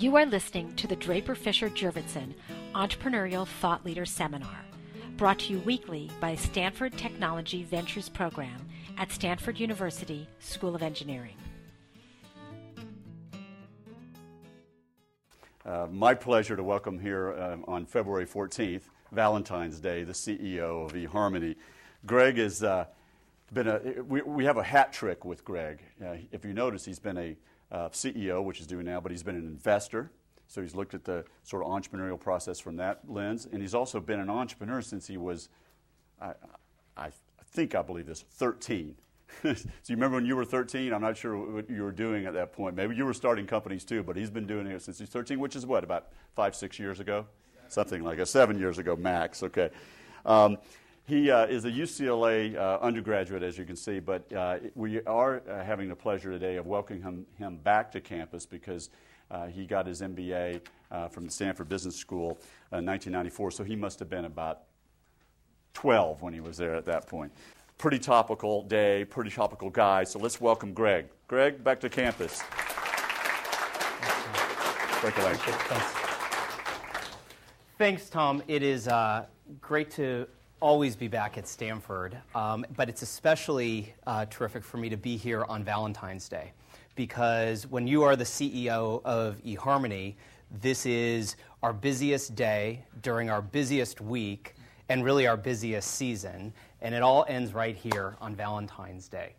You are listening to the Draper Fisher Jurvetson Entrepreneurial Thought Leader Seminar, brought to you weekly by Stanford Technology Ventures Program at Stanford University School of Engineering. Uh, my pleasure to welcome here um, on February 14th, Valentine's Day, the CEO of eHarmony. Greg has uh, been a, we, we have a hat trick with Greg. Uh, if you notice, he's been a uh, CEO, which he's doing now, but he's been an investor. So he's looked at the sort of entrepreneurial process from that lens. And he's also been an entrepreneur since he was, I, I think I believe this, 13. so you remember when you were 13? I'm not sure what you were doing at that point. Maybe you were starting companies too, but he's been doing it since he's 13, which is what, about five, six years ago? Something like a seven years ago max, okay. Um, he uh, is a UCLA uh, undergraduate, as you can see, but uh, we are uh, having the pleasure today of welcoming him, him back to campus because uh, he got his MBA uh, from the Stanford Business School in 1994, so he must have been about 12 when he was there at that point. Pretty topical day, pretty topical guy, so let's welcome Greg. Greg, back to campus. Break a leg. Thanks. Thanks, Tom. It is great to always be back at Stanford, um, but it's especially uh, terrific for me to be here on Valentine's Day because when you are the CEO of eHarmony, this is our busiest day during our busiest week and really our busiest season, and it all ends right here on Valentine's Day.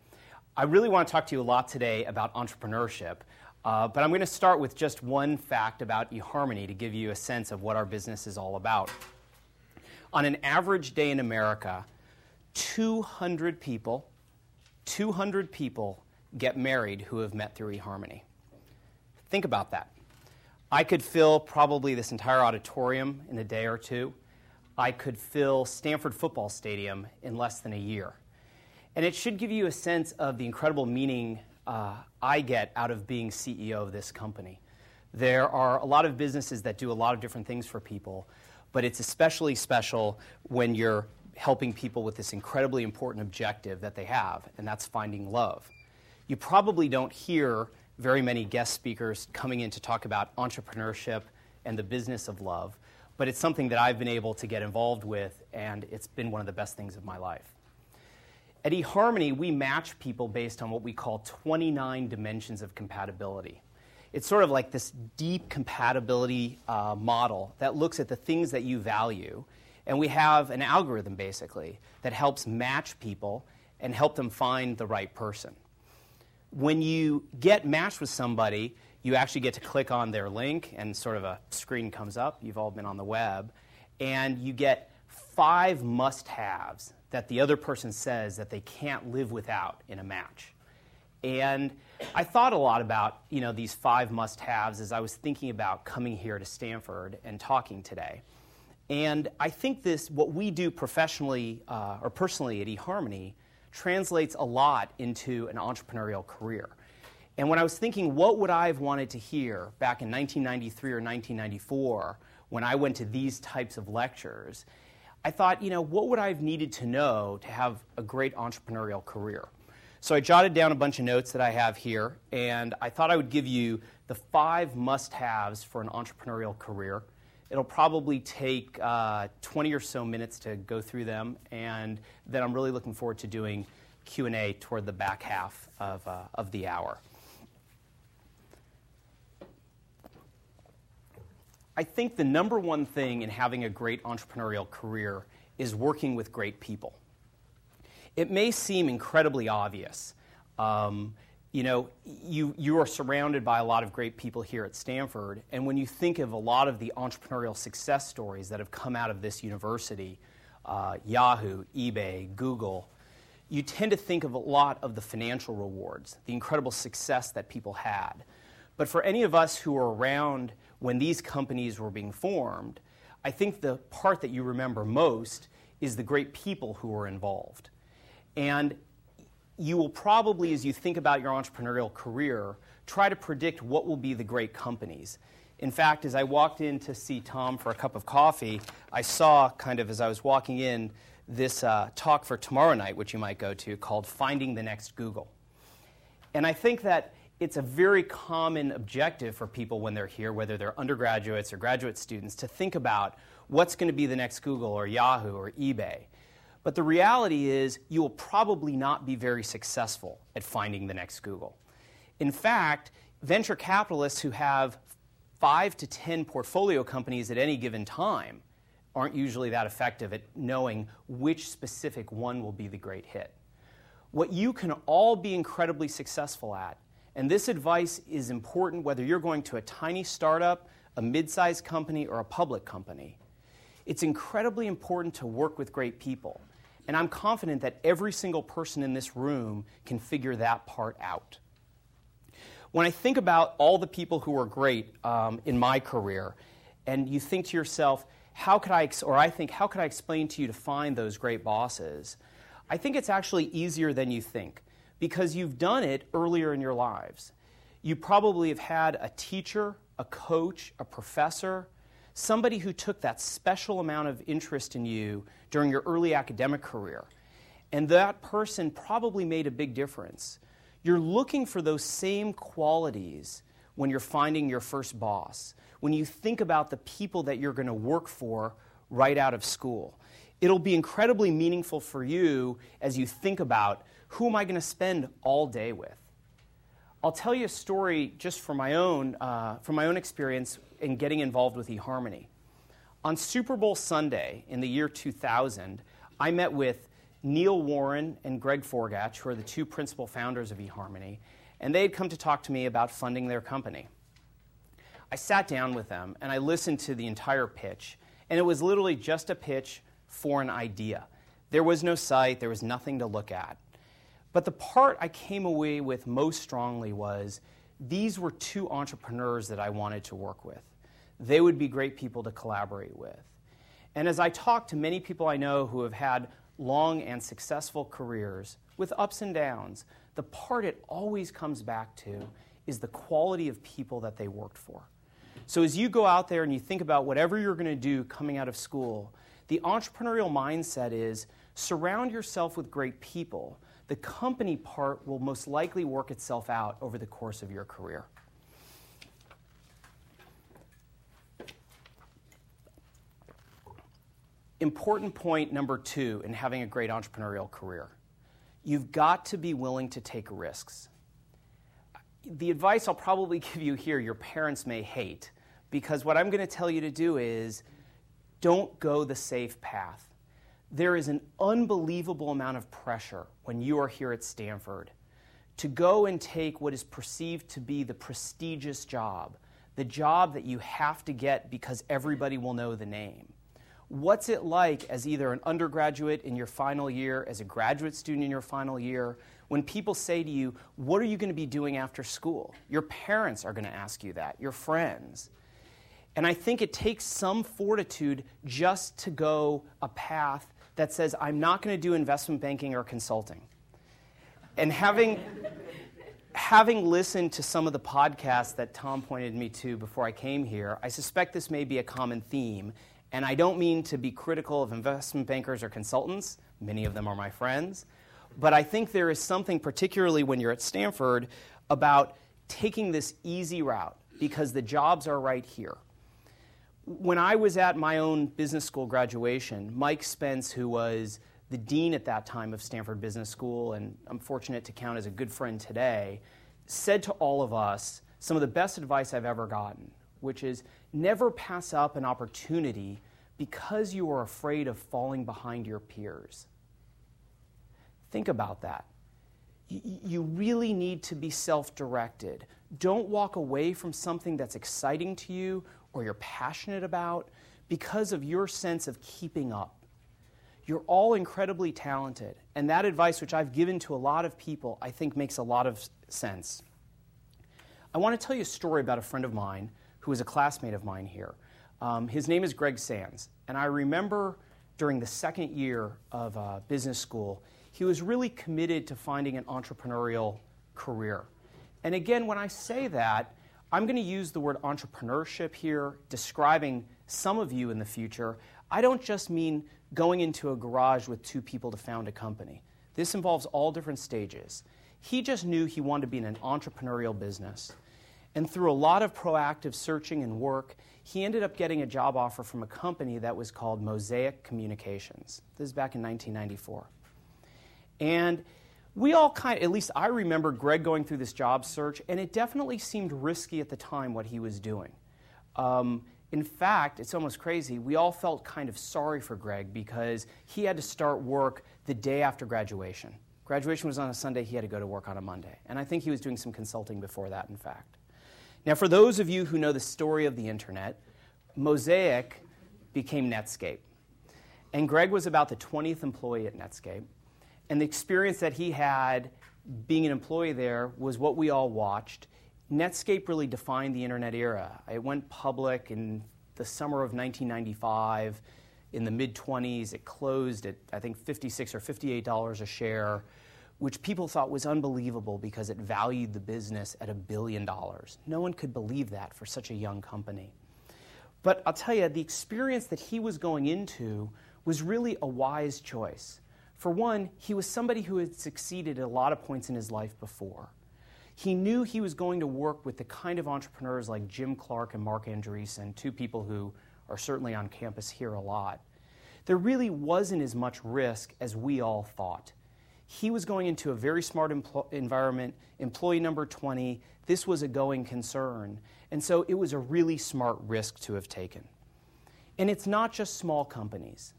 I really want to talk to you a lot today about entrepreneurship, uh, but I'm going to start with just one fact about eHarmony to give you a sense of what our business is all about. On an average day in America, 200 people, 200 people get married who have met through eHarmony. Think about that. I could fill probably this entire auditorium in a day or two. I could fill Stanford Football Stadium in less than a year. And it should give you a sense of the incredible meaning uh, I get out of being CEO of this company. There are a lot of businesses that do a lot of different things for people, but it's especially special when you're helping people with this incredibly important objective that they have, and that's finding love. You probably don't hear very many guest speakers coming in to talk about entrepreneurship and the business of love, but it's something that I've been able to get involved with, and it's been one of the best things of my life. At eHarmony, we match people based on what we call 29 dimensions of compatibility. It's sort of like this deep compatibility uh, model that looks at the things that you value. And we have an algorithm basically that helps match people and help them find the right person. When you get matched with somebody, you actually get to click on their link and sort of a screen comes up. You've all been on the web. And you get five must haves that the other person says that they can't live without in a match. And I thought a lot about you know, these five must haves as I was thinking about coming here to Stanford and talking today. And I think this, what we do professionally uh, or personally at eHarmony, translates a lot into an entrepreneurial career. And when I was thinking, what would I have wanted to hear back in 1993 or 1994 when I went to these types of lectures, I thought, you know, what would I have needed to know to have a great entrepreneurial career? So I jotted down a bunch of notes that I have here, and I thought I would give you the five must haves for an entrepreneurial career. It'll probably take uh, 20 or so minutes to go through them, and then I'm really looking forward to doing Q&A toward the back half of, uh, of the hour. I think the number one thing in having a great entrepreneurial career is working with great people. It may seem incredibly obvious. Um, you know, you, you are surrounded by a lot of great people here at Stanford, and when you think of a lot of the entrepreneurial success stories that have come out of this university, uh, Yahoo, eBay, Google, you tend to think of a lot of the financial rewards, the incredible success that people had. But for any of us who were around when these companies were being formed, I think the part that you remember most is the great people who were involved. And you will probably, as you think about your entrepreneurial career, try to predict what will be the great companies. In fact, as I walked in to see Tom for a cup of coffee, I saw, kind of as I was walking in, this uh, talk for tomorrow night, which you might go to, called Finding the Next Google. And I think that it's a very common objective for people when they're here, whether they're undergraduates or graduate students, to think about what's going to be the next Google or Yahoo or eBay. But the reality is, you will probably not be very successful at finding the next Google. In fact, venture capitalists who have five to 10 portfolio companies at any given time aren't usually that effective at knowing which specific one will be the great hit. What you can all be incredibly successful at and this advice is important whether you're going to a tiny startup, a mid sized company, or a public company. It's incredibly important to work with great people. And I'm confident that every single person in this room can figure that part out. When I think about all the people who were great um, in my career, and you think to yourself, how could I, or I think, how could I explain to you to find those great bosses? I think it's actually easier than you think because you've done it earlier in your lives. You probably have had a teacher, a coach, a professor, somebody who took that special amount of interest in you during your early academic career. And that person probably made a big difference. You're looking for those same qualities when you're finding your first boss, when you think about the people that you're going to work for right out of school. It'll be incredibly meaningful for you as you think about who am I going to spend all day with? I'll tell you a story just from my own, uh, from my own experience in getting involved with eHarmony. On Super Bowl Sunday in the year 2000, I met with Neil Warren and Greg Forgatch, who are the two principal founders of eHarmony, and they had come to talk to me about funding their company. I sat down with them and I listened to the entire pitch, and it was literally just a pitch for an idea. There was no site, there was nothing to look at. But the part I came away with most strongly was these were two entrepreneurs that I wanted to work with. They would be great people to collaborate with. And as I talk to many people I know who have had long and successful careers with ups and downs, the part it always comes back to is the quality of people that they worked for. So as you go out there and you think about whatever you're going to do coming out of school, the entrepreneurial mindset is surround yourself with great people the company part will most likely work itself out over the course of your career. Important point number two in having a great entrepreneurial career you've got to be willing to take risks. The advice I'll probably give you here, your parents may hate, because what I'm going to tell you to do is don't go the safe path there is an unbelievable amount of pressure when you are here at Stanford to go and take what is perceived to be the prestigious job, the job that you have to get because everybody will know the name. What's it like as either an undergraduate in your final year, as a graduate student in your final year, when people say to you, What are you going to be doing after school? Your parents are going to ask you that, your friends. And I think it takes some fortitude just to go a path that says, I'm not going to do investment banking or consulting. And having, having listened to some of the podcasts that Tom pointed me to before I came here, I suspect this may be a common theme. And I don't mean to be critical of investment bankers or consultants, many of them are my friends. But I think there is something, particularly when you're at Stanford, about taking this easy route because the jobs are right here when I was at my own business school graduation, Mike Spence, who was the dean at that time of Stanford Business School, and I'm fortunate to count as a good friend today, said to all of us some of the best advice I've ever gotten, which is never pass up an opportunity because you are afraid of falling behind your peers. Think about that. You really need to be self directed. Don't walk away from something that's exciting to you or you're passionate about because of your sense of keeping up. You're all incredibly talented. And that advice, which I've given to a lot of people, I think makes a lot of sense. I want to tell you a story about a friend of mine who is a classmate of mine here. Um, his name is Greg Sands. And I remember during the second year of uh, business school, he was really committed to finding an entrepreneurial career. And again, when I say that, I'm going to use the word entrepreneurship here, describing some of you in the future. I don't just mean going into a garage with two people to found a company. This involves all different stages. He just knew he wanted to be in an entrepreneurial business. And through a lot of proactive searching and work, he ended up getting a job offer from a company that was called Mosaic Communications. This is back in 1994. And we all kind of, at least I remember Greg going through this job search, and it definitely seemed risky at the time what he was doing. Um, in fact, it's almost crazy. We all felt kind of sorry for Greg because he had to start work the day after graduation. Graduation was on a Sunday, he had to go to work on a Monday. And I think he was doing some consulting before that, in fact. Now, for those of you who know the story of the internet, Mosaic became Netscape. And Greg was about the 20th employee at Netscape. And the experience that he had being an employee there was what we all watched. Netscape really defined the internet era. It went public in the summer of 1995. In the mid 20s, it closed at, I think, 56 or $58 a share which people thought was unbelievable because it valued the business at a billion dollars. No one could believe that for such a young company. But I'll tell you, the experience that he was going into was really a wise choice. For one, he was somebody who had succeeded at a lot of points in his life before. He knew he was going to work with the kind of entrepreneurs like Jim Clark and Marc Andreessen, two people who are certainly on campus here a lot. There really wasn't as much risk as we all thought. He was going into a very smart empl- environment, employee number 20. This was a going concern. And so it was a really smart risk to have taken. And it's not just small companies.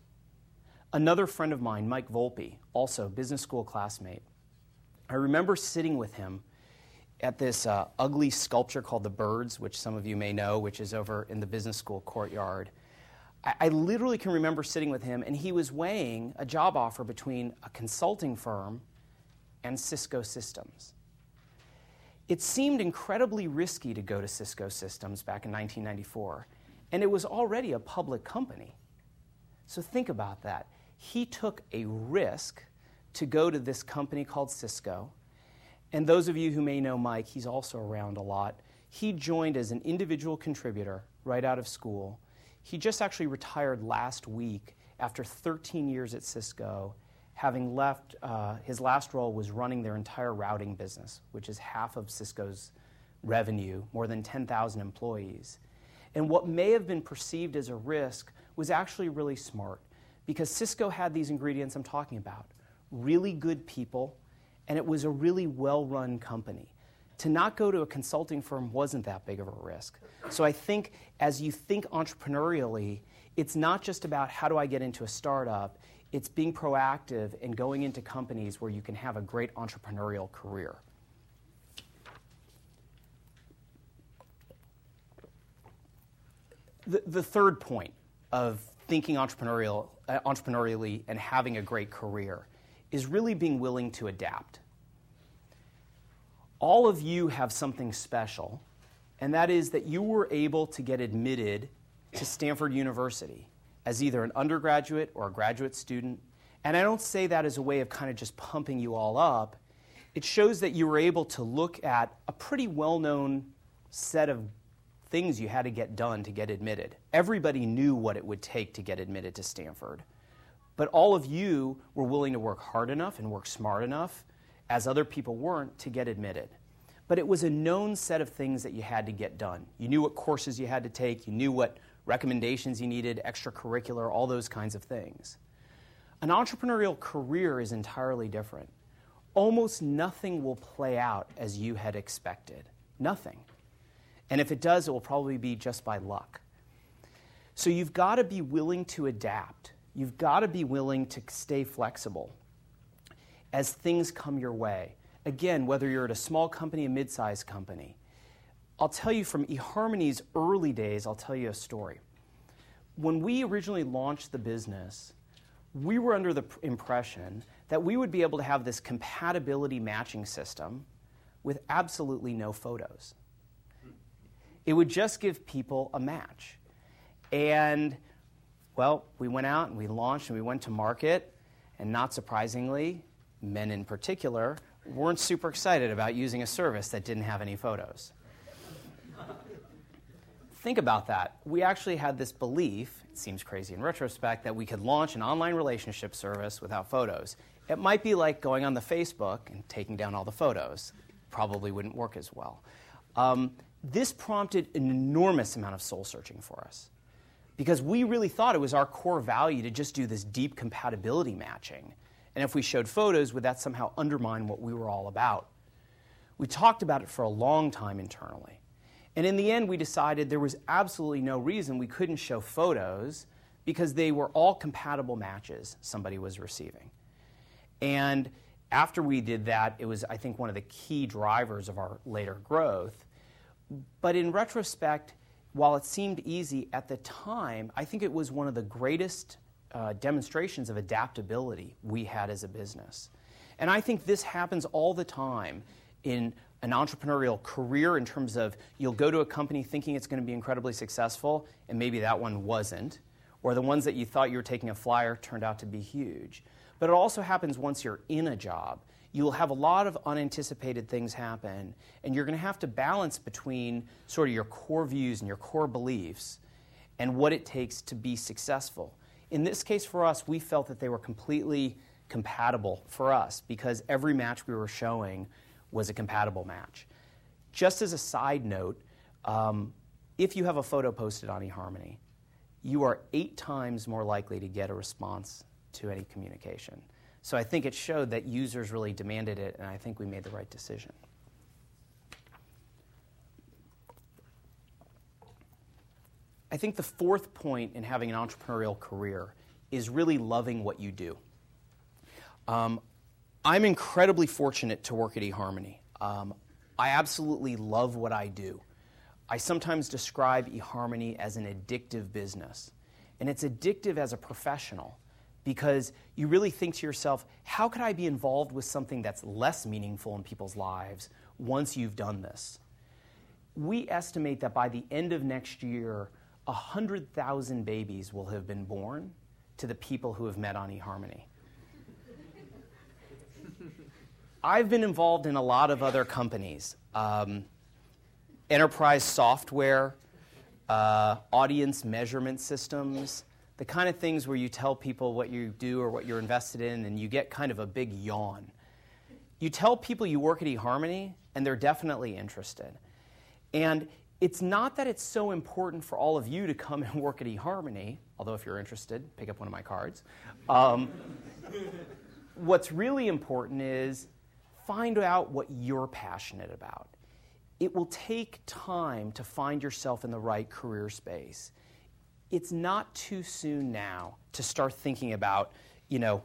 Another friend of mine, Mike Volpi, also business school classmate, I remember sitting with him at this uh, ugly sculpture called The Birds, which some of you may know, which is over in the business school courtyard. I, I literally can remember sitting with him, and he was weighing a job offer between a consulting firm and Cisco Systems. It seemed incredibly risky to go to Cisco Systems back in 1994, and it was already a public company. So think about that. He took a risk to go to this company called Cisco. And those of you who may know Mike, he's also around a lot. He joined as an individual contributor right out of school he just actually retired last week after 13 years at Cisco, having left, uh, his last role was running their entire routing business, which is half of Cisco's revenue, more than 10,000 employees. And what may have been perceived as a risk was actually really smart because Cisco had these ingredients I'm talking about really good people, and it was a really well run company to not go to a consulting firm wasn't that big of a risk. So I think as you think entrepreneurially, it's not just about how do I get into a startup, it's being proactive and going into companies where you can have a great entrepreneurial career. The, the third point of thinking entrepreneurial, uh, entrepreneurially and having a great career is really being willing to adapt all of you have something special, and that is that you were able to get admitted to Stanford University as either an undergraduate or a graduate student. And I don't say that as a way of kind of just pumping you all up. It shows that you were able to look at a pretty well known set of things you had to get done to get admitted. Everybody knew what it would take to get admitted to Stanford. But all of you were willing to work hard enough and work smart enough as other people weren't, to get admitted. But it was a known set of things that you had to get done. You knew what courses you had to take, you knew what recommendations you needed, extracurricular, all those kinds of things. An entrepreneurial career is entirely different. Almost nothing will play out as you had expected. Nothing. And if it does, it will probably be just by luck. So you've got to be willing to adapt. You've got to be willing to stay flexible as things come your way. Again, whether you're at a small company, a mid sized company. I'll tell you from eHarmony's early days, I'll tell you a story. When we originally launched the business, we were under the impression that we would be able to have this compatibility matching system with absolutely no photos. It would just give people a match. And, well, we went out and we launched and we went to market, and not surprisingly, men in particular, weren't super excited about using a service that didn't have any photos. Think about that. We actually had this belief, it seems crazy in retrospect, that we could launch an online relationship service without photos. It might be like going on the Facebook and taking down all the photos. Probably wouldn't work as well. Um, this prompted an enormous amount of soul searching for us because we really thought it was our core value to just do this deep compatibility matching. And if we showed photos, would that somehow undermine what we were all about? We talked about it for a long time internally. And in the end, we decided there was absolutely no reason we couldn't show photos because they were all compatible matches somebody was receiving. And after we did that, it was, I think, one of the key drivers of our later growth. But in retrospect, while it seemed easy at the time, I think it was one of the greatest uh, demonstrations of adaptability we had as a business. And I think this happens all the time in an entrepreneurial career in terms of you'll go to a company thinking it's going to be incredibly successful, and maybe that one wasn't, or the ones that you thought you were taking a flyer turned out to be huge. But it also happens once you're in a job. You'll have a lot of unanticipated things happen, and you're going to have to balance between sort of your core views and your core beliefs and what it takes to be successful. In this case, for us, we felt that they were completely compatible for us because every match we were showing was a compatible match. Just as a side note, um, if you have a photo posted on eHarmony, you are eight times more likely to get a response to any communication. So I think it showed that users really demanded it, and I think we made the right decision. I think the fourth point in having an entrepreneurial career is really loving what you do. Um, I'm incredibly fortunate to work at eHarmony. Um, I absolutely love what I do. I sometimes describe eHarmony as an addictive business. And it's addictive as a professional because you really think to yourself, how could I be involved with something that's less meaningful in people's lives once you've done this? We estimate that by the end of next year, 100,000 babies will have been born to the people who have met on eHarmony. I've been involved in a lot of other companies um, enterprise software, uh, audience measurement systems, the kind of things where you tell people what you do or what you're invested in and you get kind of a big yawn. You tell people you work at eHarmony, and they're definitely interested. And it's not that it's so important for all of you to come and work at eHarmony, although if you're interested, pick up one of my cards. Um, what's really important is find out what you're passionate about. It will take time to find yourself in the right career space. It's not too soon now to start thinking about, you know,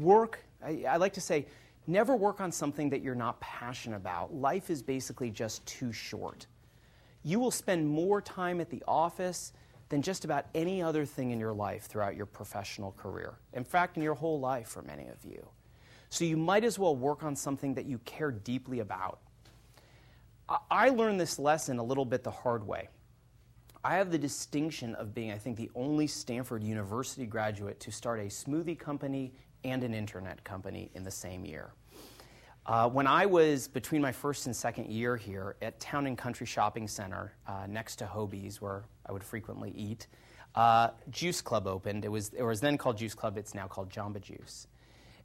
work. I, I like to say, never work on something that you're not passionate about. Life is basically just too short. You will spend more time at the office than just about any other thing in your life throughout your professional career. In fact, in your whole life for many of you. So you might as well work on something that you care deeply about. I learned this lesson a little bit the hard way. I have the distinction of being, I think, the only Stanford University graduate to start a smoothie company and an internet company in the same year. Uh, when I was between my first and second year here at Town and Country Shopping Center uh, next to Hobee's, where I would frequently eat, uh, Juice Club opened. It was, it was then called Juice Club, it's now called Jamba Juice.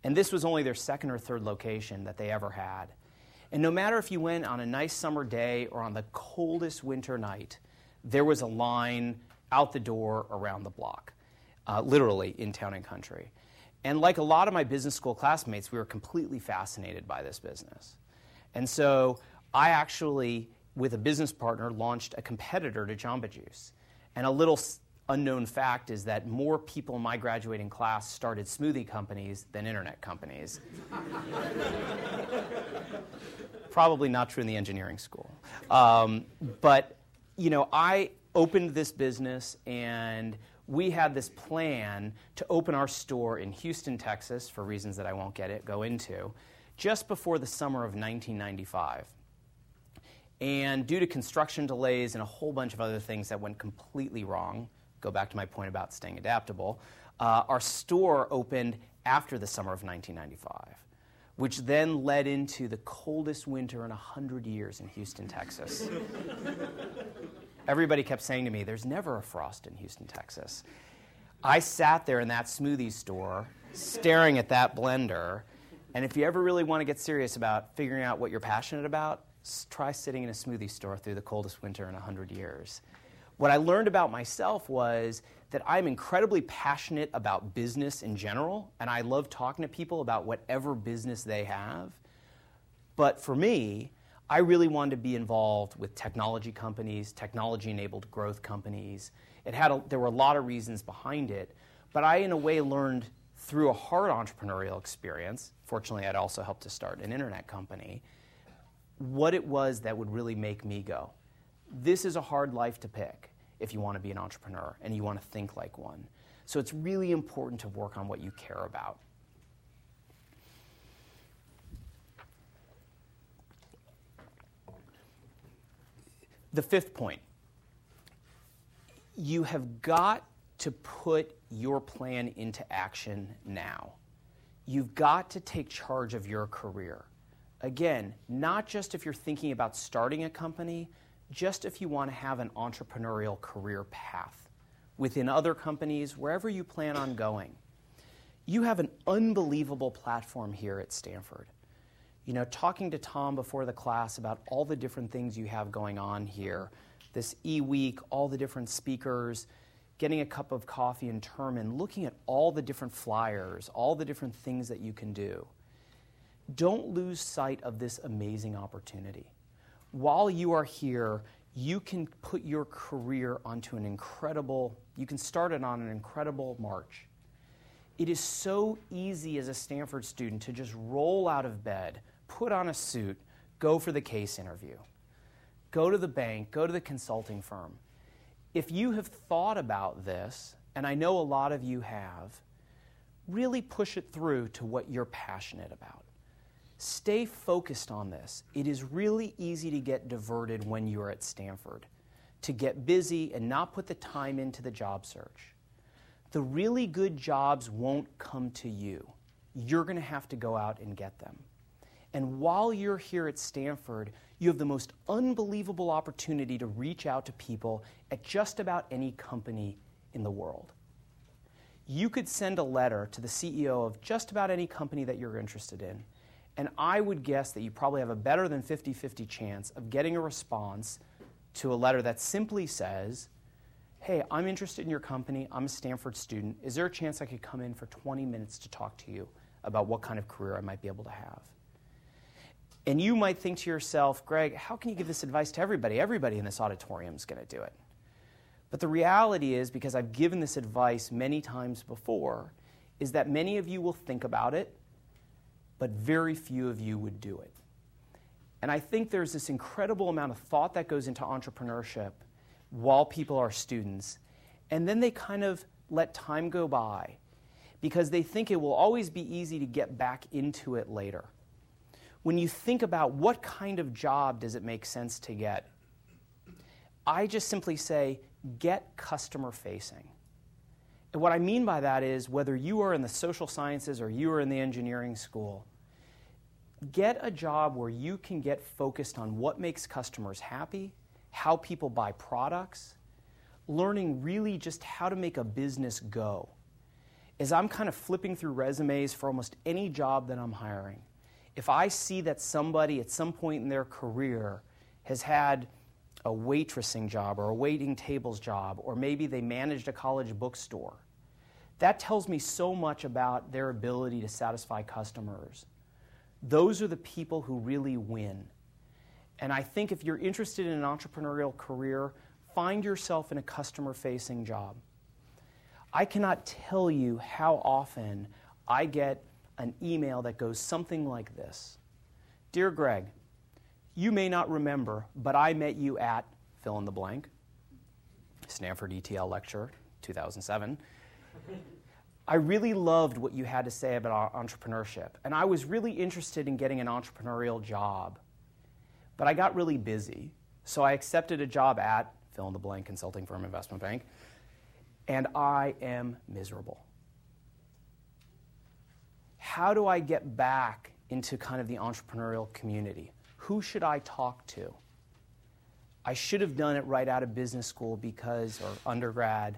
And this was only their second or third location that they ever had. And no matter if you went on a nice summer day or on the coldest winter night, there was a line out the door around the block, uh, literally in town and country. And like a lot of my business school classmates, we were completely fascinated by this business. And so I actually, with a business partner, launched a competitor to Jamba Juice. And a little unknown fact is that more people in my graduating class started smoothie companies than internet companies. Probably not true in the engineering school. Um, but, you know, I opened this business and we had this plan to open our store in Houston, Texas, for reasons that I won't get it, go into, just before the summer of 1995. And due to construction delays and a whole bunch of other things that went completely wrong, go back to my point about staying adaptable, uh, our store opened after the summer of 1995, which then led into the coldest winter in 100 years in Houston, Texas. Everybody kept saying to me, There's never a frost in Houston, Texas. I sat there in that smoothie store staring at that blender. And if you ever really want to get serious about figuring out what you're passionate about, try sitting in a smoothie store through the coldest winter in 100 years. What I learned about myself was that I'm incredibly passionate about business in general, and I love talking to people about whatever business they have. But for me, I really wanted to be involved with technology companies, technology enabled growth companies. It had a, there were a lot of reasons behind it, but I, in a way, learned through a hard entrepreneurial experience. Fortunately, I'd also helped to start an internet company what it was that would really make me go. This is a hard life to pick if you want to be an entrepreneur and you want to think like one. So it's really important to work on what you care about. The fifth point you have got to put your plan into action now. You've got to take charge of your career. Again, not just if you're thinking about starting a company, just if you want to have an entrepreneurial career path within other companies, wherever you plan on going. You have an unbelievable platform here at Stanford. You know, talking to Tom before the class about all the different things you have going on here, this e week, all the different speakers, getting a cup of coffee in Terman, looking at all the different flyers, all the different things that you can do don't lose sight of this amazing opportunity. While you are here, you can put your career onto an incredible, you can start it on an incredible march. It is so easy as a Stanford student to just roll out of bed, put on a suit, go for the case interview, go to the bank, go to the consulting firm. If you have thought about this, and I know a lot of you have, really push it through to what you're passionate about. Stay focused on this. It is really easy to get diverted when you're at Stanford, to get busy and not put the time into the job search. The really good jobs won't come to you. You're going to have to go out and get them. And while you're here at Stanford, you have the most unbelievable opportunity to reach out to people at just about any company in the world. You could send a letter to the CEO of just about any company that you're interested in and I would guess that you probably have a better than 50 50 chance of getting a response to a letter that simply says, Hey, I'm interested in your company. I'm a Stanford student. Is there a chance I could come in for 20 minutes to talk to you about what kind of career I might be able to have? And you might think to yourself, Greg, how can you give this advice to everybody? Everybody in this auditorium is going to do it. But the reality is, because I've given this advice many times before, is that many of you will think about it but very few of you would do it. And I think there's this incredible amount of thought that goes into entrepreneurship while people are students. And then they kind of let time go by because they think it will always be easy to get back into it later. When you think about what kind of job does it make sense to get, I just simply say get customer facing. And what I mean by that is whether you are in the social sciences or you are in the engineering school, get a job where you can get focused on what makes customers happy, how people buy products, learning really just how to make a business go. As I'm kind of flipping through resumes for almost any job that I'm hiring, if I see that somebody at some point in their career has had a waitressing job or a waiting tables job, or maybe they managed a college bookstore, that tells me so much about their ability to satisfy customers those are the people who really win. And I think if you're interested in an entrepreneurial career, find yourself in a customer facing job. I cannot tell you how often I get an email that goes something like this Dear Greg, you may not remember, but I met you at fill in the blank, Stanford ETL lecture, 2007. I really loved what you had to say about entrepreneurship. And I was really interested in getting an entrepreneurial job. But I got really busy. So I accepted a job at fill in the blank consulting firm investment bank. And I am miserable. How do I get back into kind of the entrepreneurial community? Who should I talk to? I should have done it right out of business school because, or undergrad,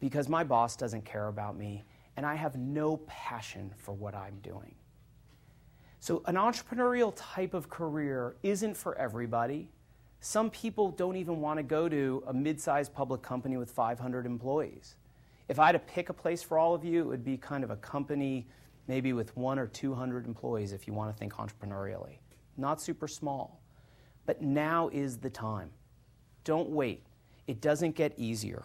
because my boss doesn't care about me and I have no passion for what I'm doing. So, an entrepreneurial type of career isn't for everybody. Some people don't even want to go to a mid sized public company with 500 employees. If I had to pick a place for all of you, it would be kind of a company maybe with one or 200 employees if you want to think entrepreneurially. Not super small. But now is the time. Don't wait. It doesn't get easier.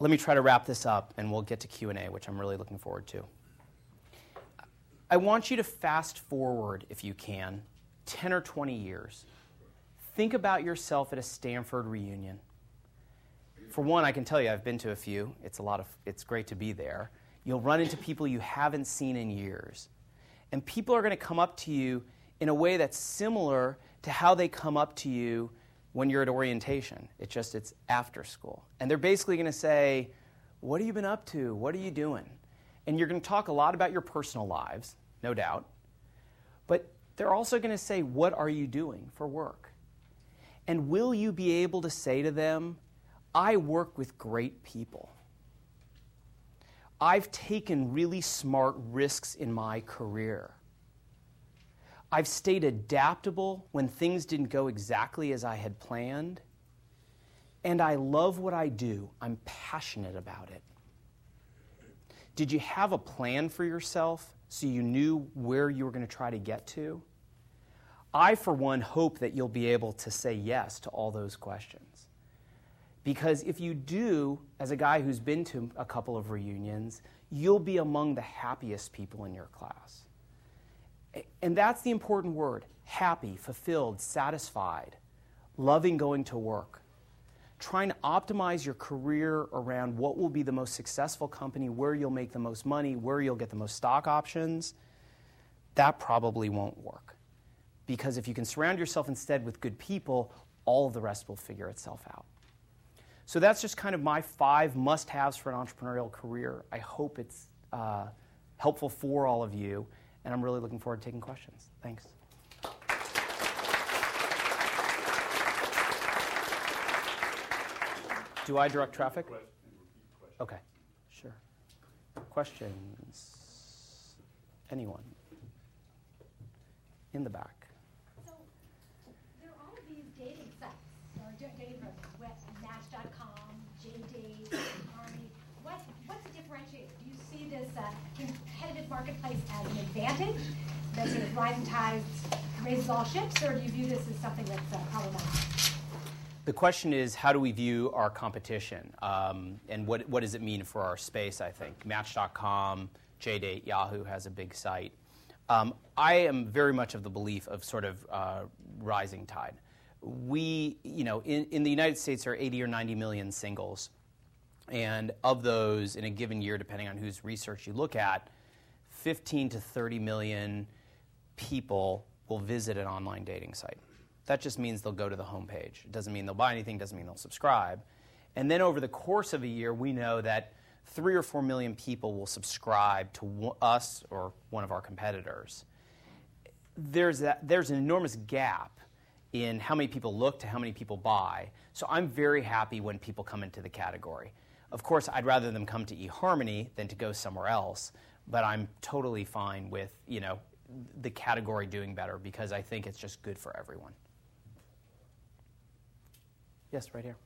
Let me try to wrap this up and we'll get to Q&A, which I'm really looking forward to. I want you to fast forward if you can 10 or 20 years. Think about yourself at a Stanford reunion. For one, I can tell you I've been to a few. It's a lot of it's great to be there. You'll run into people you haven't seen in years. And people are going to come up to you in a way that's similar to how they come up to you when you're at orientation. It's just it's after school. And they're basically going to say, "What have you been up to? What are you doing?" And you're going to talk a lot about your personal lives, no doubt. But they're also going to say, "What are you doing for work?" And will you be able to say to them, "I work with great people." I've taken really smart risks in my career. I've stayed adaptable when things didn't go exactly as I had planned. And I love what I do. I'm passionate about it. Did you have a plan for yourself so you knew where you were going to try to get to? I, for one, hope that you'll be able to say yes to all those questions. Because if you do, as a guy who's been to a couple of reunions, you'll be among the happiest people in your class. And that's the important word happy, fulfilled, satisfied, loving going to work. Trying to optimize your career around what will be the most successful company, where you'll make the most money, where you'll get the most stock options, that probably won't work. Because if you can surround yourself instead with good people, all of the rest will figure itself out. So that's just kind of my five must haves for an entrepreneurial career. I hope it's uh, helpful for all of you, and I'm really looking forward to taking questions. Thanks. Do I direct traffic? Okay, sure. Questions? Anyone? In the back. So there are all of these dating sites, or dating programs, Match.com, JDate, eHarmony. What, what's the differentiator? Do you uh, competitive marketplace as an advantage? That sort of rising tides raises all ships, or do you view this as something that's uh, problematic? The question is, how do we view our competition? Um, and what, what does it mean for our space, I think? Match.com, JDate, Yahoo has a big site. Um, I am very much of the belief of sort of uh, rising tide. We, you know, in, in the United States, are 80 or 90 million singles. And of those, in a given year, depending on whose research you look at, 15 to 30 million people will visit an online dating site. That just means they'll go to the homepage. It doesn't mean they'll buy anything, doesn't mean they'll subscribe. And then over the course of a year, we know that three or four million people will subscribe to us or one of our competitors. There's, that, there's an enormous gap in how many people look to how many people buy. So I'm very happy when people come into the category. Of course, I'd rather them come to eHarmony than to go somewhere else, but I'm totally fine with, you know, the category doing better because I think it's just good for everyone. Yes, right here.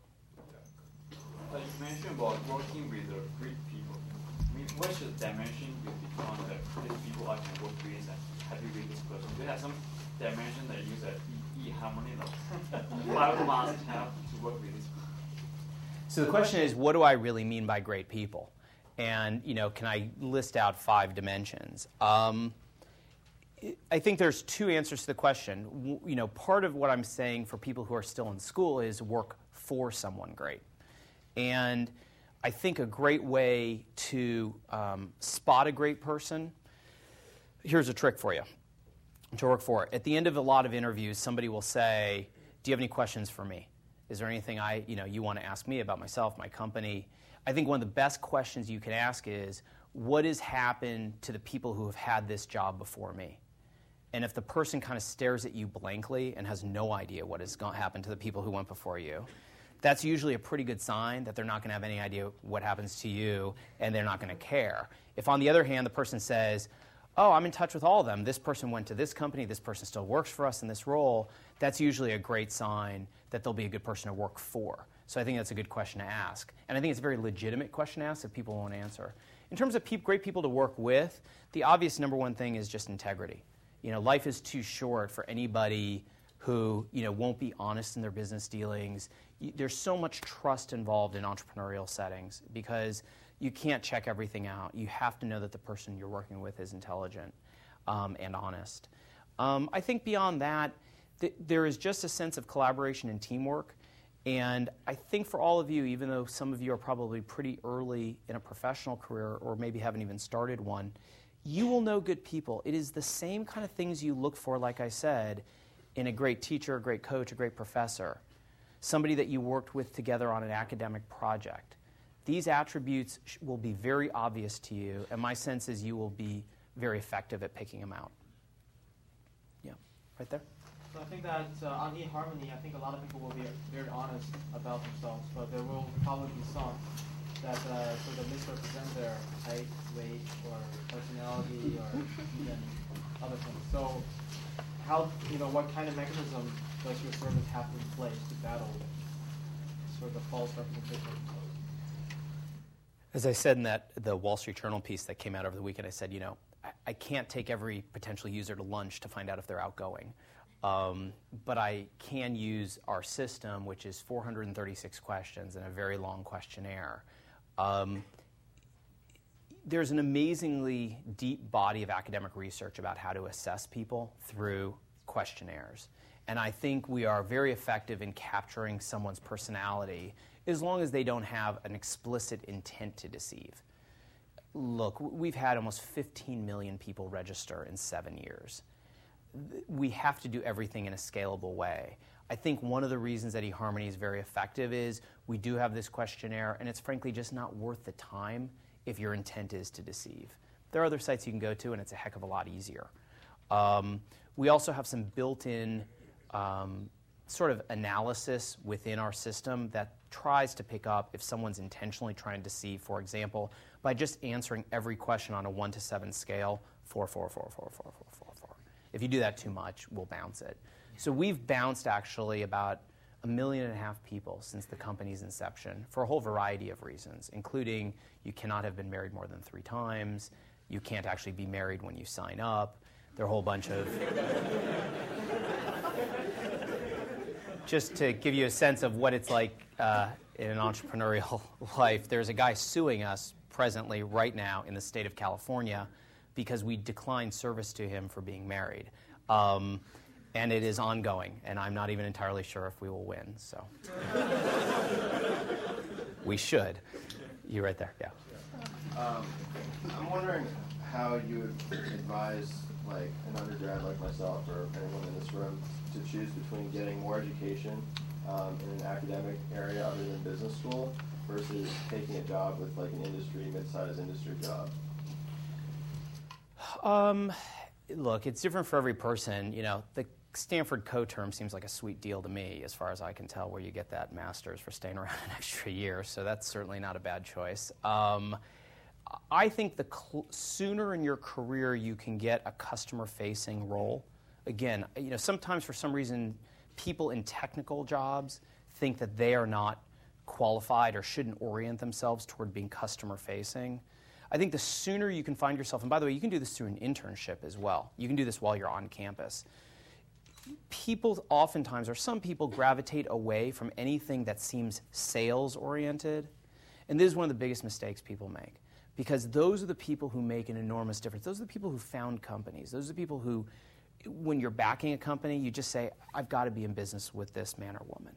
Uh, you mentioned about working with uh, great people. I mean, what's the dimension you define that great people I can work with and happy with this person? Do you have some dimension that you use at eHarmony that five must have to work with this? So the question is, what do I really mean by great people? And you know, can I list out five dimensions? Um, I think there's two answers to the question. You know, part of what I'm saying for people who are still in school is work for someone great. And I think a great way to um, spot a great person, here's a trick for you to work for. At the end of a lot of interviews, somebody will say, Do you have any questions for me? Is there anything I, you know, you want to ask me about myself, my company? I think one of the best questions you can ask is, What has happened to the people who have had this job before me? And if the person kind of stares at you blankly and has no idea what has happened to the people who went before you, that's usually a pretty good sign that they're not going to have any idea what happens to you and they're not going to care. If, on the other hand, the person says, Oh, I'm in touch with all of them. This person went to this company, this person still works for us in this role, that's usually a great sign that they'll be a good person to work for. So I think that's a good question to ask. And I think it's a very legitimate question to ask that people won't answer. In terms of pe- great people to work with, the obvious number one thing is just integrity. You know, life is too short for anybody who you know won't be honest in their business dealings. There's so much trust involved in entrepreneurial settings because you can't check everything out. You have to know that the person you're working with is intelligent um, and honest. Um, I think beyond that, th- there is just a sense of collaboration and teamwork and I think for all of you, even though some of you are probably pretty early in a professional career or maybe haven't even started one, you will know good people. It is the same kind of things you look for, like I said, in a great teacher, a great coach, a great professor, somebody that you worked with together on an academic project. These attributes will be very obvious to you, and my sense is you will be very effective at picking them out. Yeah, right there. So I think that uh, on eHarmony, I think a lot of people will be very honest about themselves, but there will probably be some that uh, sort of misrepresent their height, weight, or personality, or even other things. So, how you know what kind of mechanism does your service have in place to battle sort of the false representation? As I said in that the Wall Street Journal piece that came out over the weekend, I said, you know, I, I can't take every potential user to lunch to find out if they're outgoing. Um, but I can use our system, which is 436 questions and a very long questionnaire. Um, there's an amazingly deep body of academic research about how to assess people through questionnaires. And I think we are very effective in capturing someone's personality as long as they don't have an explicit intent to deceive. Look, we've had almost 15 million people register in seven years we have to do everything in a scalable way. I think one of the reasons that eHarmony is very effective is we do have this questionnaire, and it's frankly just not worth the time if your intent is to deceive. There are other sites you can go to, and it's a heck of a lot easier. Um, we also have some built in um, sort of analysis within our system that tries to pick up if someone's intentionally trying to deceive, for example, by just answering every question on a 1 to 7 scale, 4, 4, 4, 4, 4, 4, 4. If you do that too much, we'll bounce it. So we've bounced actually about a million and a half people since the company's inception for a whole variety of reasons, including you cannot have been married more than three times, you can't actually be married when you sign up. There are a whole bunch of. Just to give you a sense of what it's like uh, in an entrepreneurial life, there's a guy suing us presently, right now, in the state of California because we declined service to him for being married. Um, and it is ongoing, and I'm not even entirely sure if we will win. So we should. You right there, yeah. Um, I'm wondering how you would advise like an undergrad like myself or anyone in this room to choose between getting more education um, in an academic area other than business school versus taking a job with like an industry, mid-sized industry job. Um, look, it's different for every person. You know, the Stanford co-term seems like a sweet deal to me, as far as I can tell, where you get that master's for staying around an extra year. So that's certainly not a bad choice. Um, I think the cl- sooner in your career you can get a customer-facing role. Again, you know, sometimes for some reason, people in technical jobs think that they are not qualified or shouldn't orient themselves toward being customer-facing. I think the sooner you can find yourself, and by the way, you can do this through an internship as well. You can do this while you're on campus. People oftentimes, or some people, gravitate away from anything that seems sales oriented. And this is one of the biggest mistakes people make because those are the people who make an enormous difference. Those are the people who found companies. Those are the people who, when you're backing a company, you just say, I've got to be in business with this man or woman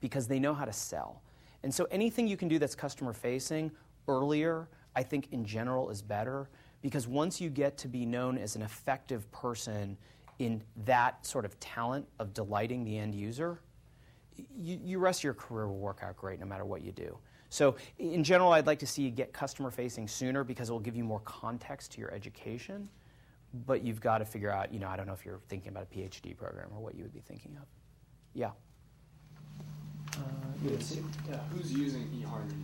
because they know how to sell. And so anything you can do that's customer facing earlier I think in general is better because once you get to be known as an effective person in that sort of talent of delighting the end user, you, you rest of your career will work out great no matter what you do. So, in general, I'd like to see you get customer facing sooner because it will give you more context to your education. But you've got to figure out, you know, I don't know if you're thinking about a PhD program or what you would be thinking of. Yeah. Uh, yeah. Who's using eHarmony?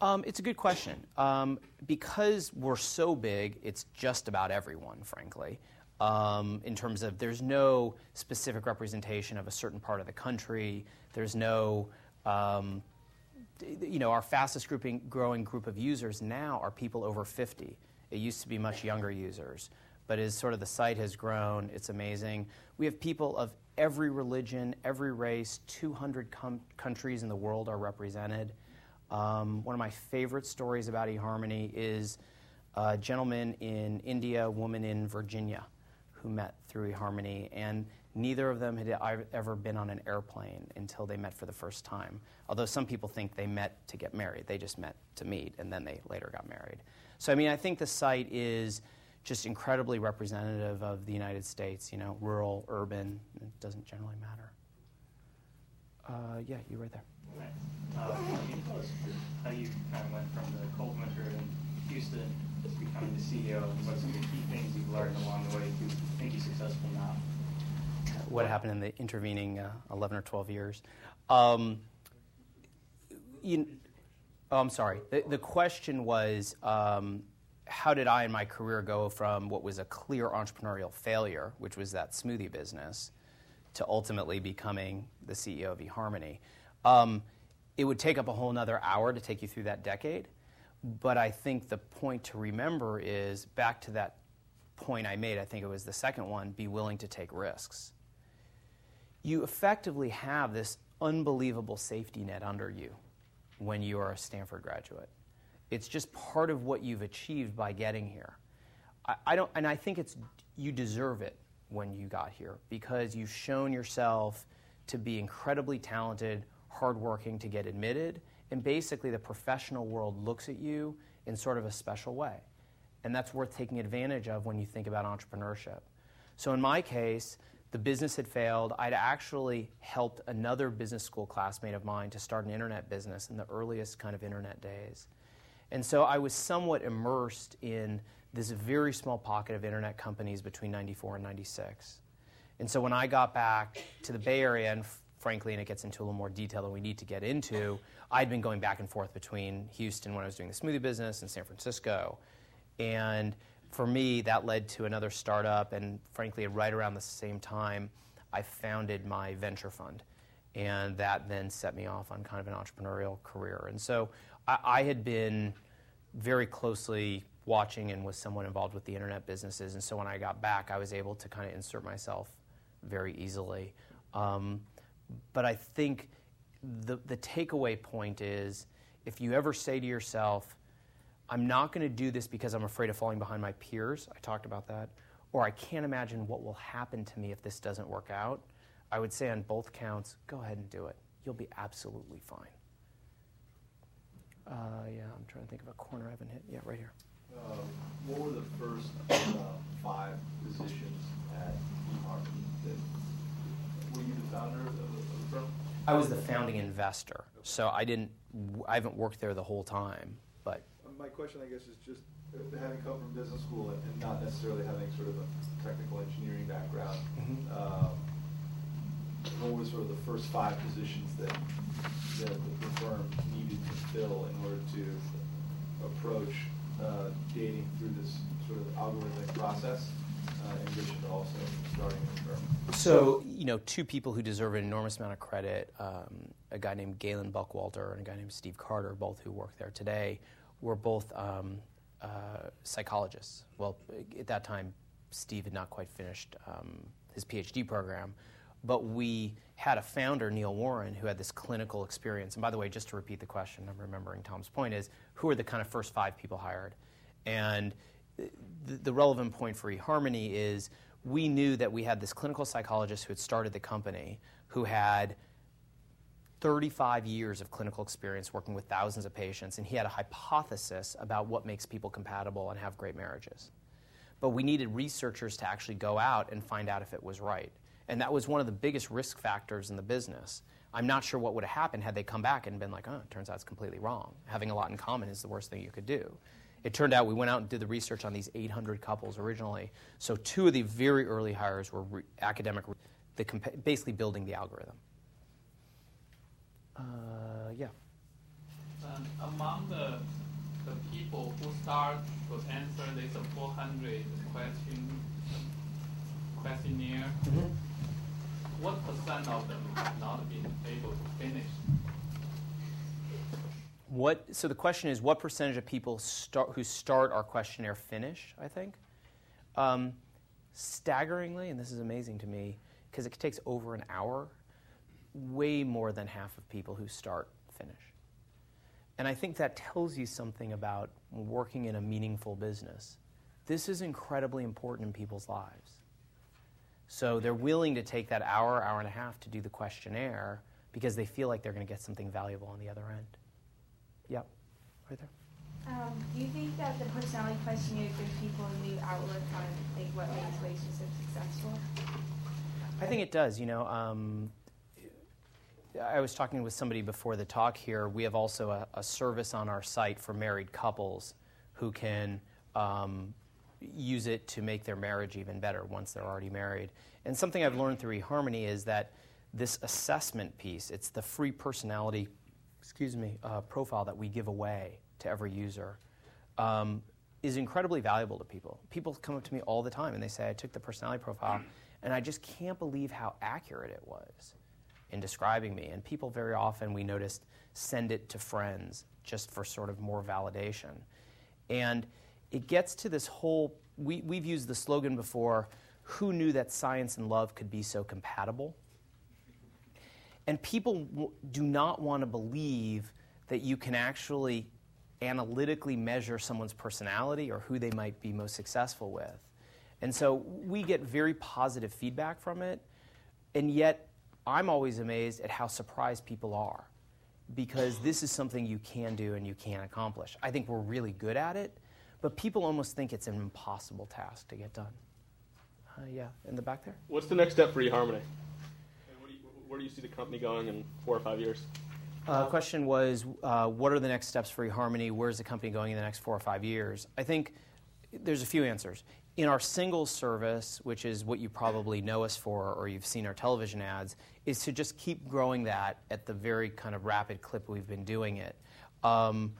Um, it's a good question. Um, because we're so big, it's just about everyone, frankly. Um, in terms of there's no specific representation of a certain part of the country. There's no, um, you know, our fastest grouping, growing group of users now are people over 50. It used to be much younger users. But as sort of the site has grown, it's amazing. We have people of every religion, every race, 200 com- countries in the world are represented. Um, one of my favorite stories about eHarmony is a gentleman in India, a woman in Virginia who met through eHarmony, and neither of them had ever been on an airplane until they met for the first time. Although some people think they met to get married, they just met to meet, and then they later got married. So, I mean, I think the site is just incredibly representative of the United States, you know, rural, urban, it doesn't generally matter. Uh, yeah, you right there. Right. Uh, can you tell us how you kind of went from the cold winter in Houston to becoming the CEO and what some of the key things you've learned along the way to make you successful now? What happened in the intervening uh, 11 or 12 years? Um, you, oh, I'm sorry. The, the question was um, how did I in my career go from what was a clear entrepreneurial failure, which was that smoothie business, to ultimately becoming the CEO of eHarmony? Um, it would take up a whole other hour to take you through that decade, but I think the point to remember is back to that point I made, I think it was the second one be willing to take risks. You effectively have this unbelievable safety net under you when you are a Stanford graduate. It's just part of what you've achieved by getting here. I, I don't, and I think it's you deserve it when you got here because you've shown yourself to be incredibly talented, hardworking to get admitted, and basically the professional world looks at you in sort of a special way. And that's worth taking advantage of when you think about entrepreneurship. So in my case, the business had failed. I'd actually helped another business school classmate of mine to start an internet business in the earliest kind of internet days. And so I was somewhat immersed in this very small pocket of internet companies between 94 and 96. And so when I got back to the Bay Area, and frankly, and it gets into a little more detail than we need to get into, I'd been going back and forth between Houston when I was doing the smoothie business and San Francisco. And for me, that led to another startup, and frankly, right around the same time, I founded my venture fund. And that then set me off on kind of an entrepreneurial career. And so I, I had been very closely watching and was somewhat involved with the internet businesses. And so when I got back, I was able to kind of insert myself very easily. Um, but I think the, the takeaway point is if you ever say to yourself, I'm not going to do this because I'm afraid of falling behind my peers, I talked about that, or I can't imagine what will happen to me if this doesn't work out, I would say on both counts, go ahead and do it. You'll be absolutely fine. Uh, yeah, I'm trying to think of a corner I haven't hit. Yeah, right here. Uh, what were the first uh, five positions at eHarmony? Were you the founder of the, of the firm? I was the founding investor, so I didn't. I haven't worked there the whole time. But my question, I guess, is just having come from business school and, and not necessarily having sort of a technical engineering background. Mm-hmm. Um, what were sort of the first five positions that that the firm needed to fill in order to approach uh, dating through this sort of algorithmic process, uh, in addition to also starting the firm? So, you know, two people who deserve an enormous amount of credit, um, a guy named Galen Buckwalter and a guy named Steve Carter, both who work there today, were both um, uh, psychologists. Well, at that time, Steve had not quite finished um, his PhD program, but we had a founder, Neil Warren, who had this clinical experience. And by the way, just to repeat the question, I'm remembering Tom's point is who are the kind of first five people hired? And the, the relevant point for eHarmony is we knew that we had this clinical psychologist who had started the company who had 35 years of clinical experience working with thousands of patients, and he had a hypothesis about what makes people compatible and have great marriages. But we needed researchers to actually go out and find out if it was right. And that was one of the biggest risk factors in the business. I'm not sure what would have happened had they come back and been like, oh, it turns out it's completely wrong. Having a lot in common is the worst thing you could do. It turned out we went out and did the research on these 800 couples originally. So two of the very early hires were re- academic, compa- basically building the algorithm. Uh, yeah. Um, among the, the people who start to answer this 400 question questionnaire, what percent of them have not been able to finish? What, so the question is, what percentage of people start, who start our questionnaire finish, I think? Um, staggeringly, and this is amazing to me, because it takes over an hour, way more than half of people who start finish. And I think that tells you something about working in a meaningful business. This is incredibly important in people's lives. So they're willing to take that hour, hour and a half to do the questionnaire because they feel like they're going to get something valuable on the other end. Yep, right there. Um, do you think that the personality questionnaire gives people a new outlook on like what makes relationships successful? I think it does. You know, um, I was talking with somebody before the talk here. We have also a, a service on our site for married couples who can um, use it to make their marriage even better once they're already married. And something I've learned through eHarmony is that this assessment piece, it's the free personality, excuse me, uh, profile that we give away to every user, um, is incredibly valuable to people. People come up to me all the time and they say, I took the personality profile and I just can't believe how accurate it was in describing me. And people very often, we noticed, send it to friends just for sort of more validation. And it gets to this whole we, we've used the slogan before who knew that science and love could be so compatible? And people w- do not want to believe that you can actually analytically measure someone's personality or who they might be most successful with. And so we get very positive feedback from it, and yet I'm always amazed at how surprised people are because this is something you can do and you can accomplish. I think we're really good at it, but people almost think it's an impossible task to get done. Uh, yeah, in the back there. What's the next step for eHarmony? Do you, where do you see the company going in four or five years? Uh, question was, uh, what are the next steps for eHarmony? Where's the company going in the next four or five years? I think there's a few answers. In our singles service, which is what you probably know us for or you've seen our television ads, is to just keep growing that at the very kind of rapid clip we've been doing it. Um,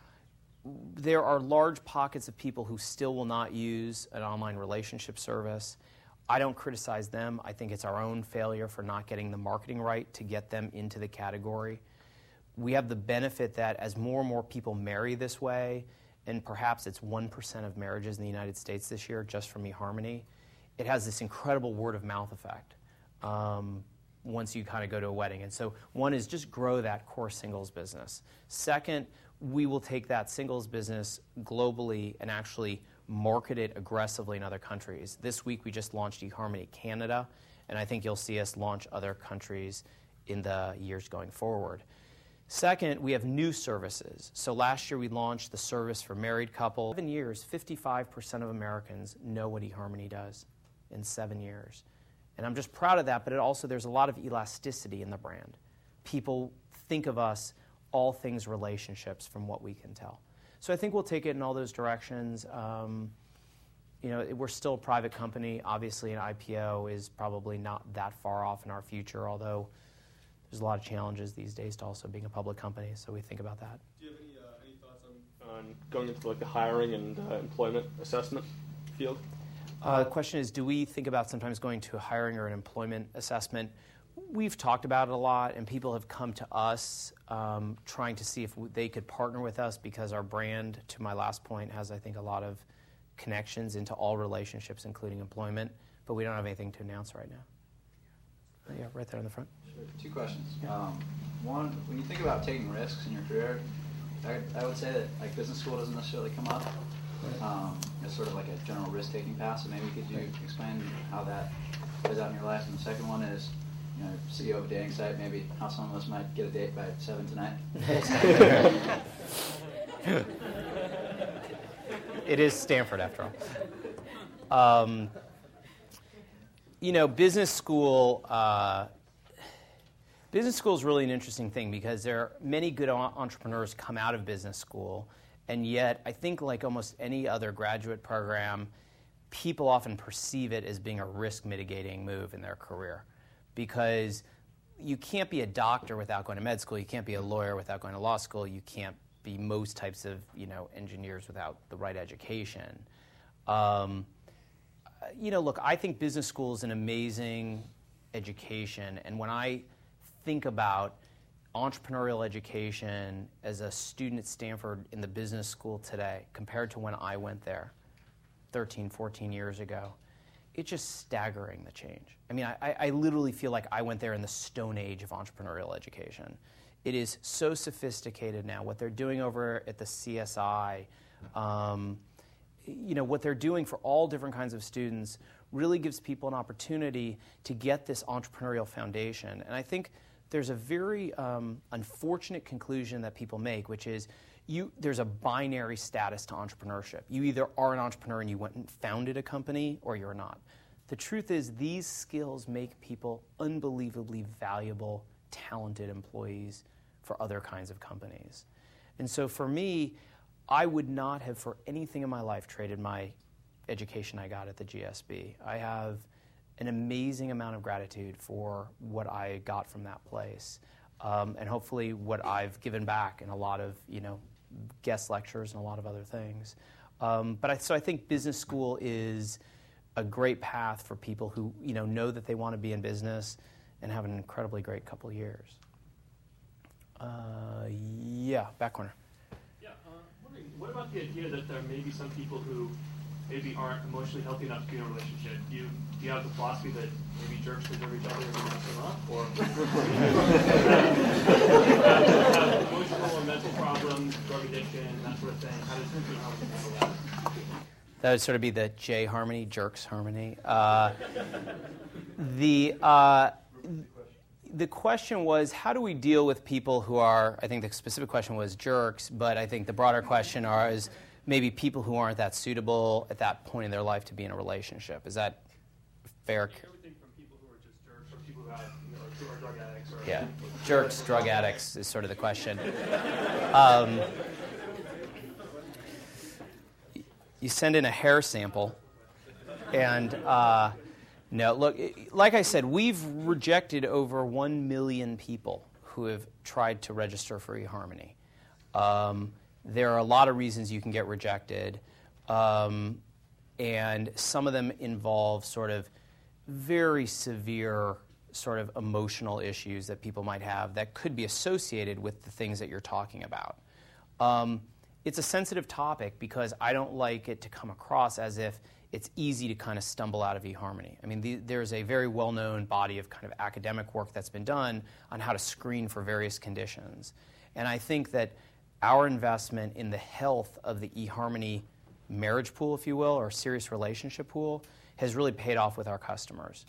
there are large pockets of people who still will not use an online relationship service. I don't criticize them. I think it's our own failure for not getting the marketing right to get them into the category. We have the benefit that as more and more people marry this way, and perhaps it's 1% of marriages in the United States this year just from eHarmony, it has this incredible word of mouth effect um, once you kind of go to a wedding. And so, one is just grow that core singles business. Second, we will take that singles business globally and actually market it aggressively in other countries. This week we just launched eHarmony Canada, and I think you'll see us launch other countries in the years going forward. Second, we have new services. So last year we launched the service for married couples. Seven years, 55% of Americans know what eHarmony does in seven years. And I'm just proud of that, but it also there's a lot of elasticity in the brand. People think of us all things relationships from what we can tell. So I think we'll take it in all those directions. Um, you know, we're still a private company. Obviously, an IPO is probably not that far off in our future, although there's a lot of challenges these days to also being a public company, so we think about that. Do you have any, uh, any thoughts on, on going into like the hiring and uh, employment assessment field? Uh, the question is, do we think about sometimes going to a hiring or an employment assessment? We've talked about it a lot, and people have come to us um, trying to see if they could partner with us because our brand, to my last point, has, I think, a lot of connections into all relationships, including employment, but we don't have anything to announce right now. Yeah, right there in the front. Sure. Two questions. Um, one, when you think about taking risks in your career, I, I would say that like business school doesn't necessarily come up um, as sort of like a general risk-taking path. So maybe could you explain how that plays out in your life? And the second one is, you know, CEO of a dating site, maybe how some of us might get a date by seven tonight. it is Stanford, after all. Um, you know, business school. Uh, business school is really an interesting thing because there are many good entrepreneurs come out of business school, And yet, I think, like almost any other graduate program, people often perceive it as being a risk mitigating move in their career because you can't be a doctor without going to med school, you can't be a lawyer without going to law school, you can't be most types of you know, engineers without the right education. Um, you know, look, I think business school is an amazing education, and when I think about entrepreneurial education as a student at Stanford in the business school today compared to when I went there 13, 14 years ago, it's just staggering the change. I mean, I, I literally feel like I went there in the stone age of entrepreneurial education. It is so sophisticated now. What they're doing over at the CSI, um, you know, what they're doing for all different kinds of students really gives people an opportunity to get this entrepreneurial foundation. And I think there's a very um, unfortunate conclusion that people make, which is you, there's a binary status to entrepreneurship. You either are an entrepreneur and you went and founded a company, or you're not. The truth is, these skills make people unbelievably valuable, talented employees for other kinds of companies. And so for me, I would not have, for anything in my life, traded my education I got at the GSB. I have an amazing amount of gratitude for what I got from that place. Um, and hopefully what I've given back in a lot of, you know, guest lectures and a lot of other things. Um, but I, so I think business school is a great path for people who, you know, know that they want to be in business and have an incredibly great couple of years. Uh, yeah, back corner. Yeah, uh, what about the idea that there may be some people who maybe aren't emotionally healthy enough to be in a relationship? Do you, do you have the philosophy that maybe jerks deserve each other every once in a while? Or have emotional or mental problems, drug addiction, that sort of thing? How does you know, handle that? That would sort of be the J harmony, jerks harmony. Uh, the uh, the question was how do we deal with people who are i think the specific question was jerks but i think the broader question are is maybe people who aren't that suitable at that point in their life to be in a relationship. Is that fair? Everything from people who are just jerks or people who, have, you know, who are drug addicts. Or yeah, jerks, drug addicts is sort of the question. Um, you send in a hair sample, and uh, no, look, like I said, we've rejected over 1 million people who have tried to register for eHarmony. Um, there are a lot of reasons you can get rejected, um, and some of them involve sort of very severe sort of emotional issues that people might have that could be associated with the things that you're talking about. Um, it's a sensitive topic because I don't like it to come across as if it's easy to kind of stumble out of eHarmony. I mean, the, there's a very well known body of kind of academic work that's been done on how to screen for various conditions. And I think that our investment in the health of the eHarmony marriage pool, if you will, or serious relationship pool, has really paid off with our customers.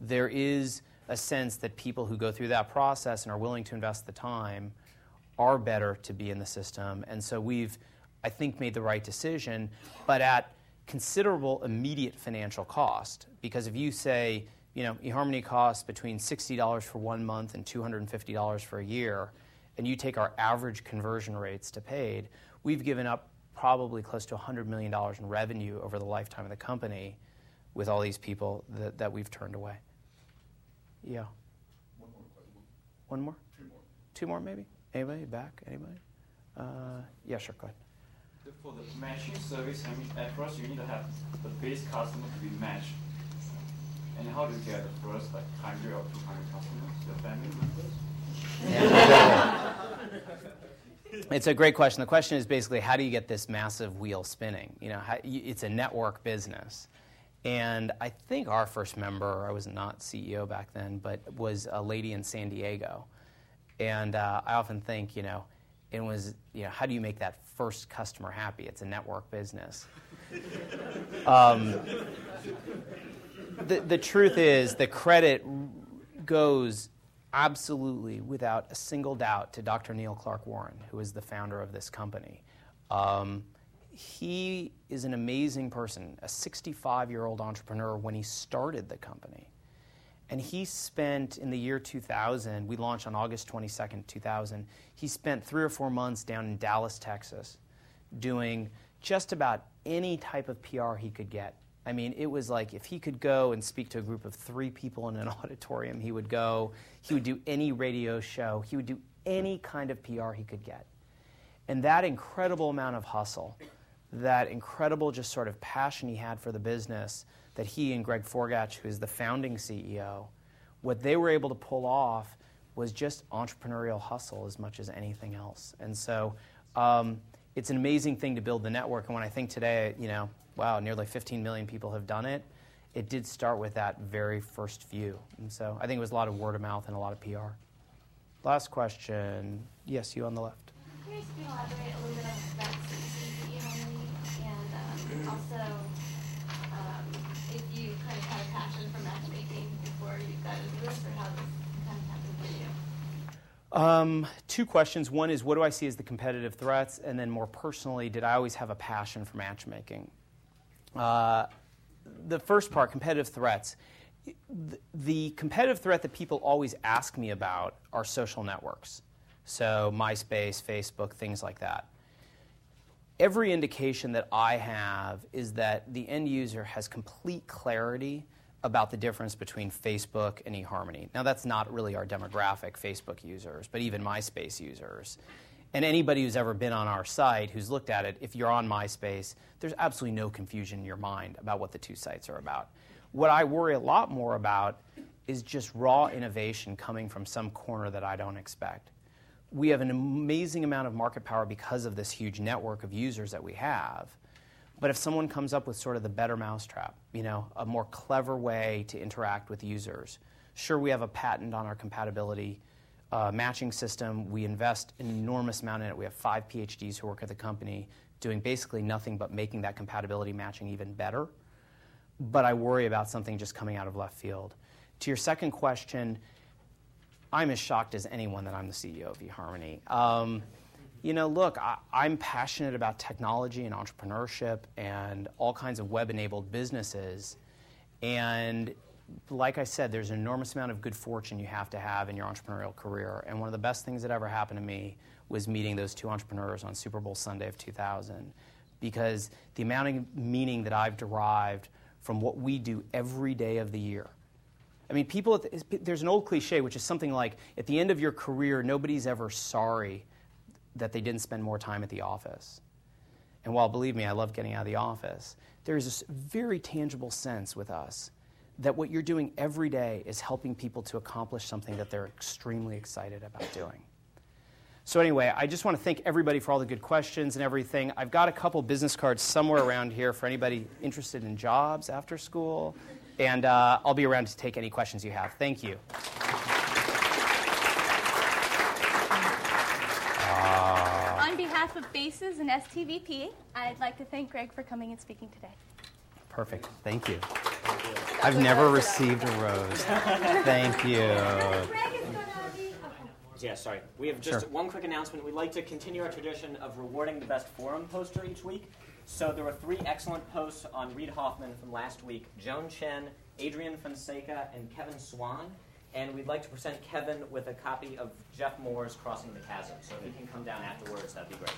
There is a sense that people who go through that process and are willing to invest the time are better to be in the system. And so we've, I think, made the right decision, but at considerable immediate financial cost. Because if you say, you know, eHarmony costs between $60 for one month and $250 for a year, and you take our average conversion rates to paid, we've given up probably close to $100 million in revenue over the lifetime of the company with all these people that, that we've turned away. Yeah. One more question. One more? Two more. Two more, maybe? Anybody? Back? Anybody? Uh, yeah, sure, go ahead. For the matching service, I mean, at first you need to have the base customer to be matched. And how do you get the first like 100 or 200 customers, your family members? it's a great question. The question is basically how do you get this massive wheel spinning? You know, how, it's a network business. And I think our first member, I was not CEO back then, but was a lady in San Diego. And uh, I often think, you know, it was, you know, how do you make that first customer happy? It's a network business. um, the, the truth is, the credit goes absolutely, without a single doubt, to Dr. Neil Clark Warren, who is the founder of this company. Um, he is an amazing person, a 65 year old entrepreneur when he started the company. And he spent in the year 2000, we launched on August 22nd, 2000. He spent three or four months down in Dallas, Texas, doing just about any type of PR he could get. I mean, it was like if he could go and speak to a group of three people in an auditorium, he would go. He would do any radio show. He would do any kind of PR he could get. And that incredible amount of hustle, that incredible just sort of passion he had for the business that he and Greg Forgatch, who is the founding CEO, what they were able to pull off was just entrepreneurial hustle as much as anything else. And so um, it's an amazing thing to build the network. And when I think today, you know, wow, nearly 15 million people have done it, it did start with that very first view. And so I think it was a lot of word of mouth and a lot of PR. Last question. Yes, you on the left. I'm you can elaborate a little bit at eHarmony and um, also um, if you kind of had a passion for matchmaking before you got into this or how this kind of happened for you. Um, two questions. One is, what do I see as the competitive threats? And then, more personally, did I always have a passion for matchmaking? Uh, the first part, competitive threats. The competitive threat that people always ask me about are social networks. So, MySpace, Facebook, things like that. Every indication that I have is that the end user has complete clarity about the difference between Facebook and eHarmony. Now, that's not really our demographic, Facebook users, but even MySpace users. And anybody who's ever been on our site who's looked at it, if you're on MySpace, there's absolutely no confusion in your mind about what the two sites are about. What I worry a lot more about is just raw innovation coming from some corner that I don't expect. We have an amazing amount of market power because of this huge network of users that we have. But if someone comes up with sort of the better mousetrap, you know, a more clever way to interact with users, sure, we have a patent on our compatibility uh, matching system. We invest an enormous amount in it. We have five PhDs who work at the company doing basically nothing but making that compatibility matching even better. But I worry about something just coming out of left field. To your second question, I'm as shocked as anyone that I'm the CEO of eHarmony. Um, you know, look, I, am passionate about technology and entrepreneurship and all kinds of web enabled businesses. And like I said, there's an enormous amount of good fortune you have to have in your entrepreneurial career. And one of the best things that ever happened to me was meeting those two entrepreneurs on Super Bowl Sunday of 2000. Because the amount of meaning that I've derived from what we do every day of the year. I mean, people, there's an old cliche, which is something like at the end of your career, nobody's ever sorry that they didn't spend more time at the office. And while, believe me, I love getting out of the office, there's this very tangible sense with us that what you're doing every day is helping people to accomplish something that they're extremely excited about doing. So, anyway, I just want to thank everybody for all the good questions and everything. I've got a couple business cards somewhere around here for anybody interested in jobs after school, and uh, I'll be around to take any questions you have. Thank you. On behalf of BASES and STVP, I'd like to thank Greg for coming and speaking today. Perfect. Thank you. I've never received a rose. Thank you. Yeah, sorry. We have just Sure. one quick announcement. We'd like to continue our tradition of rewarding the best forum poster each week. So there were three excellent posts on Reid Hoffman from last week Joan Chen, Adrian Fonseca, and Kevin Swan. And we'd like to present Kevin with a copy of Jeff Moore's Crossing the Chasm. So if he can come down afterwards, that'd be great.